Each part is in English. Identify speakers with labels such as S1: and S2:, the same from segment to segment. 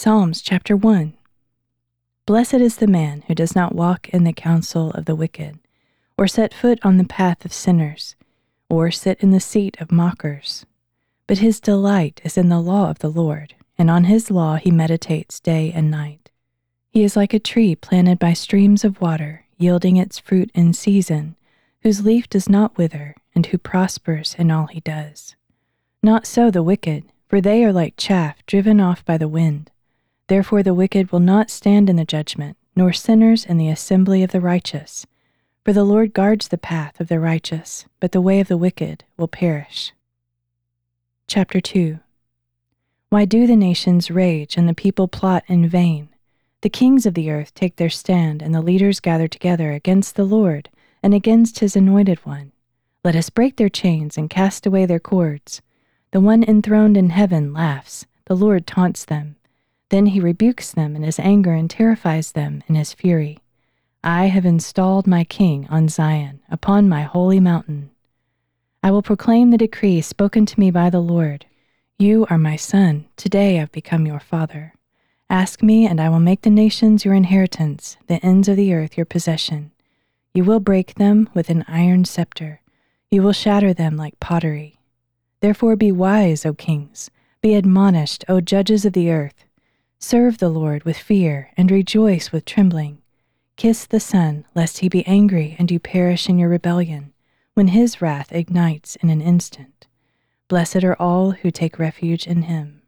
S1: Psalms chapter 1 Blessed is the man who does not walk in the counsel of the wicked, or set foot on the path of sinners, or sit in the seat of mockers. But his delight is in the law of the Lord, and on his law he meditates day and night. He is like a tree planted by streams of water, yielding its fruit in season, whose leaf does not wither, and who prospers in all he does. Not so the wicked, for they are like chaff driven off by the wind. Therefore, the wicked will not stand in the judgment, nor sinners in the assembly of the righteous. For the Lord guards the path of the righteous, but the way of the wicked will perish. Chapter 2 Why do the nations rage and the people plot in vain? The kings of the earth take their stand, and the leaders gather together against the Lord and against his anointed one. Let us break their chains and cast away their cords. The one enthroned in heaven laughs, the Lord taunts them. Then he rebukes them in his anger and terrifies them in his fury. I have installed my king on Zion, upon my holy mountain. I will proclaim the decree spoken to me by the Lord. You are my son, today I've become your father. Ask me, and I will make the nations your inheritance, the ends of the earth your possession. You will break them with an iron scepter, you will shatter them like pottery. Therefore be wise, O kings, be admonished, O judges of the earth. Serve the Lord with fear and rejoice with trembling. Kiss the Son, lest he be angry and you perish in your rebellion, when his wrath ignites in an instant. Blessed are all who take refuge in him.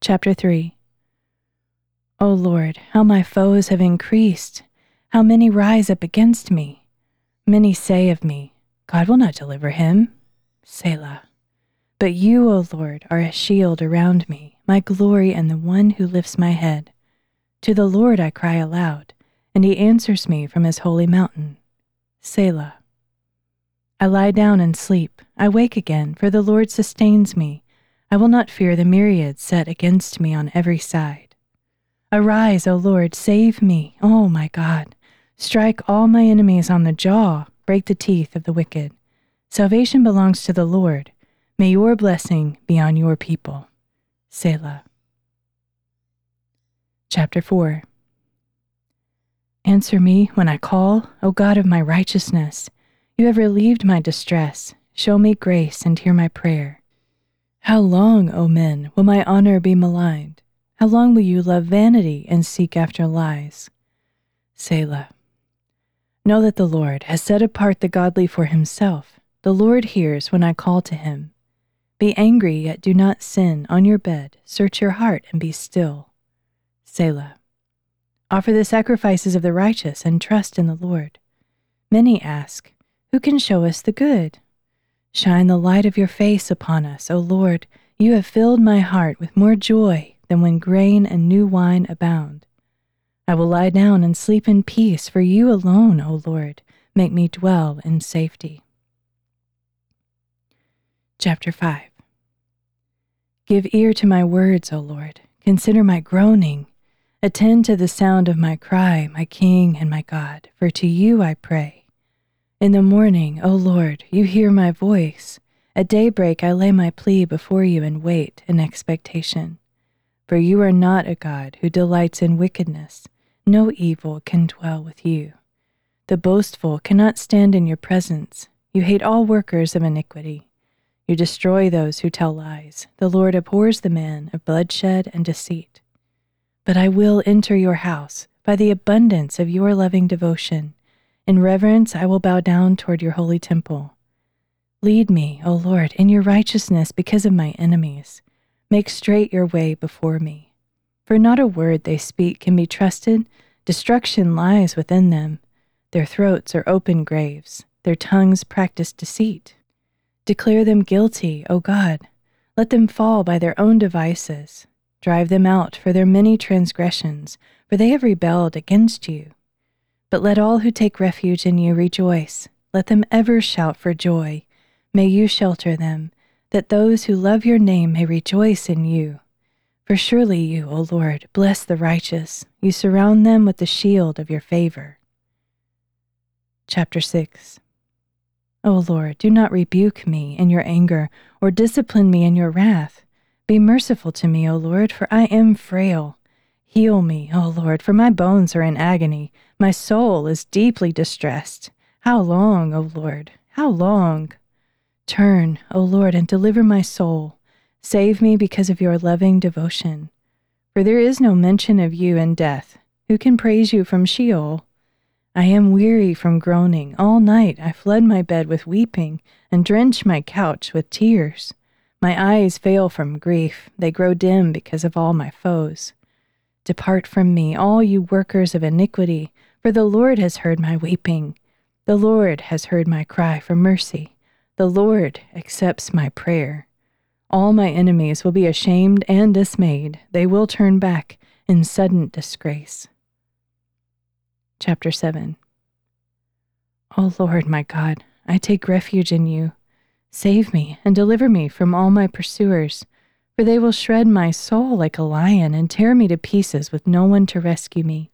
S1: Chapter 3 O Lord, how my foes have increased! How many rise up against me! Many say of me, God will not deliver him. Selah. But you, O Lord, are a shield around me my glory and the one who lifts my head. To the Lord I cry aloud, and he answers me from his holy mountain. Selah. I lie down and sleep. I wake again, for the Lord sustains me. I will not fear the myriads set against me on every side. Arise, O Lord, save me, O my God. Strike all my enemies on the jaw, break the teeth of the wicked. Salvation belongs to the Lord. May your blessing be on your people. Selah. Chapter 4 Answer me when I call, O God of my righteousness. You have relieved my distress. Show me grace and hear my prayer. How long, O men, will my honor be maligned? How long will you love vanity and seek after lies? Selah. Know that the Lord has set apart the godly for himself. The Lord hears when I call to him. Be angry, yet do not sin. On your bed, search your heart and be still. Selah. Offer the sacrifices of the righteous and trust in the Lord. Many ask, Who can show us the good? Shine the light of your face upon us, O Lord. You have filled my heart with more joy than when grain and new wine abound. I will lie down and sleep in peace, for you alone, O Lord, make me dwell in safety. Chapter 5 Give ear to my words, O Lord. Consider my groaning. Attend to the sound of my cry, my King and my God, for to you I pray. In the morning, O Lord, you hear my voice. At daybreak I lay my plea before you and wait in expectation. For you are not a God who delights in wickedness. No evil can dwell with you. The boastful cannot stand in your presence. You hate all workers of iniquity. You destroy those who tell lies. The Lord abhors the man of bloodshed and deceit. But I will enter your house by the abundance of your loving devotion. In reverence, I will bow down toward your holy temple. Lead me, O Lord, in your righteousness because of my enemies. Make straight your way before me. For not a word they speak can be trusted. Destruction lies within them. Their throats are open graves. Their tongues practice deceit. Declare them guilty, O God. Let them fall by their own devices. Drive them out for their many transgressions, for they have rebelled against you. But let all who take refuge in you rejoice. Let them ever shout for joy. May you shelter them, that those who love your name may rejoice in you. For surely you, O Lord, bless the righteous. You surround them with the shield of your favor. Chapter 6 O Lord, do not rebuke me in your anger or discipline me in your wrath. Be merciful to me, O Lord, for I am frail. Heal me, O Lord, for my bones are in agony. My soul is deeply distressed. How long, O Lord? How long? Turn, O Lord, and deliver my soul. Save me because of your loving devotion. For there is no mention of you in death. Who can praise you from Sheol? I am weary from groaning. All night I flood my bed with weeping and drench my couch with tears. My eyes fail from grief. They grow dim because of all my foes. Depart from me, all you workers of iniquity, for the Lord has heard my weeping. The Lord has heard my cry for mercy. The Lord accepts my prayer. All my enemies will be ashamed and dismayed. They will turn back in sudden disgrace. Chapter 7 O Lord my God, I take refuge in you. Save me and deliver me from all my pursuers for they will shred my soul like a lion and tear me to pieces with no one to rescue me.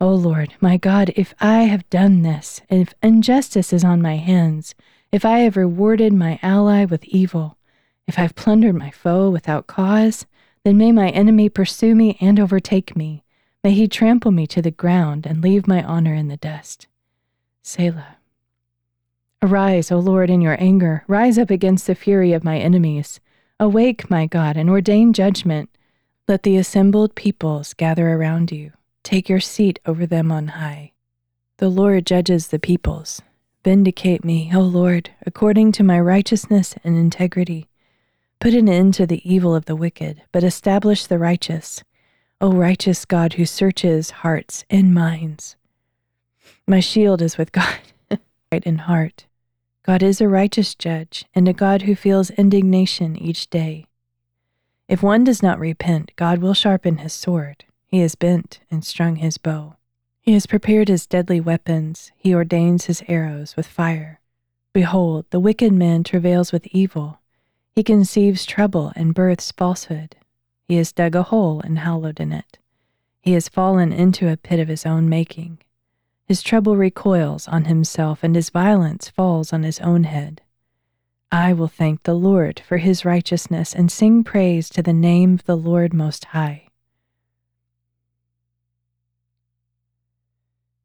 S1: O Lord, my God, if I have done this, if injustice is on my hands, if I have rewarded my ally with evil, if I have plundered my foe without cause, then may my enemy pursue me and overtake me. May he trample me to the ground and leave my honor in the dust. Selah. Arise, O Lord, in your anger. Rise up against the fury of my enemies. Awake, my God, and ordain judgment. Let the assembled peoples gather around you. Take your seat over them on high. The Lord judges the peoples. Vindicate me, O Lord, according to my righteousness and integrity. Put an end to the evil of the wicked, but establish the righteous. O righteous God who searches hearts and minds. My shield is with God, right in heart. God is a righteous judge and a God who feels indignation each day. If one does not repent, God will sharpen his sword. He has bent and strung his bow. He has prepared his deadly weapons. He ordains his arrows with fire. Behold, the wicked man travails with evil. He conceives trouble and births falsehood. He has dug a hole and hallowed in it. He has fallen into a pit of his own making. His trouble recoils on himself, and his violence falls on his own head. I will thank the Lord for his righteousness and sing praise to the name of the Lord Most High.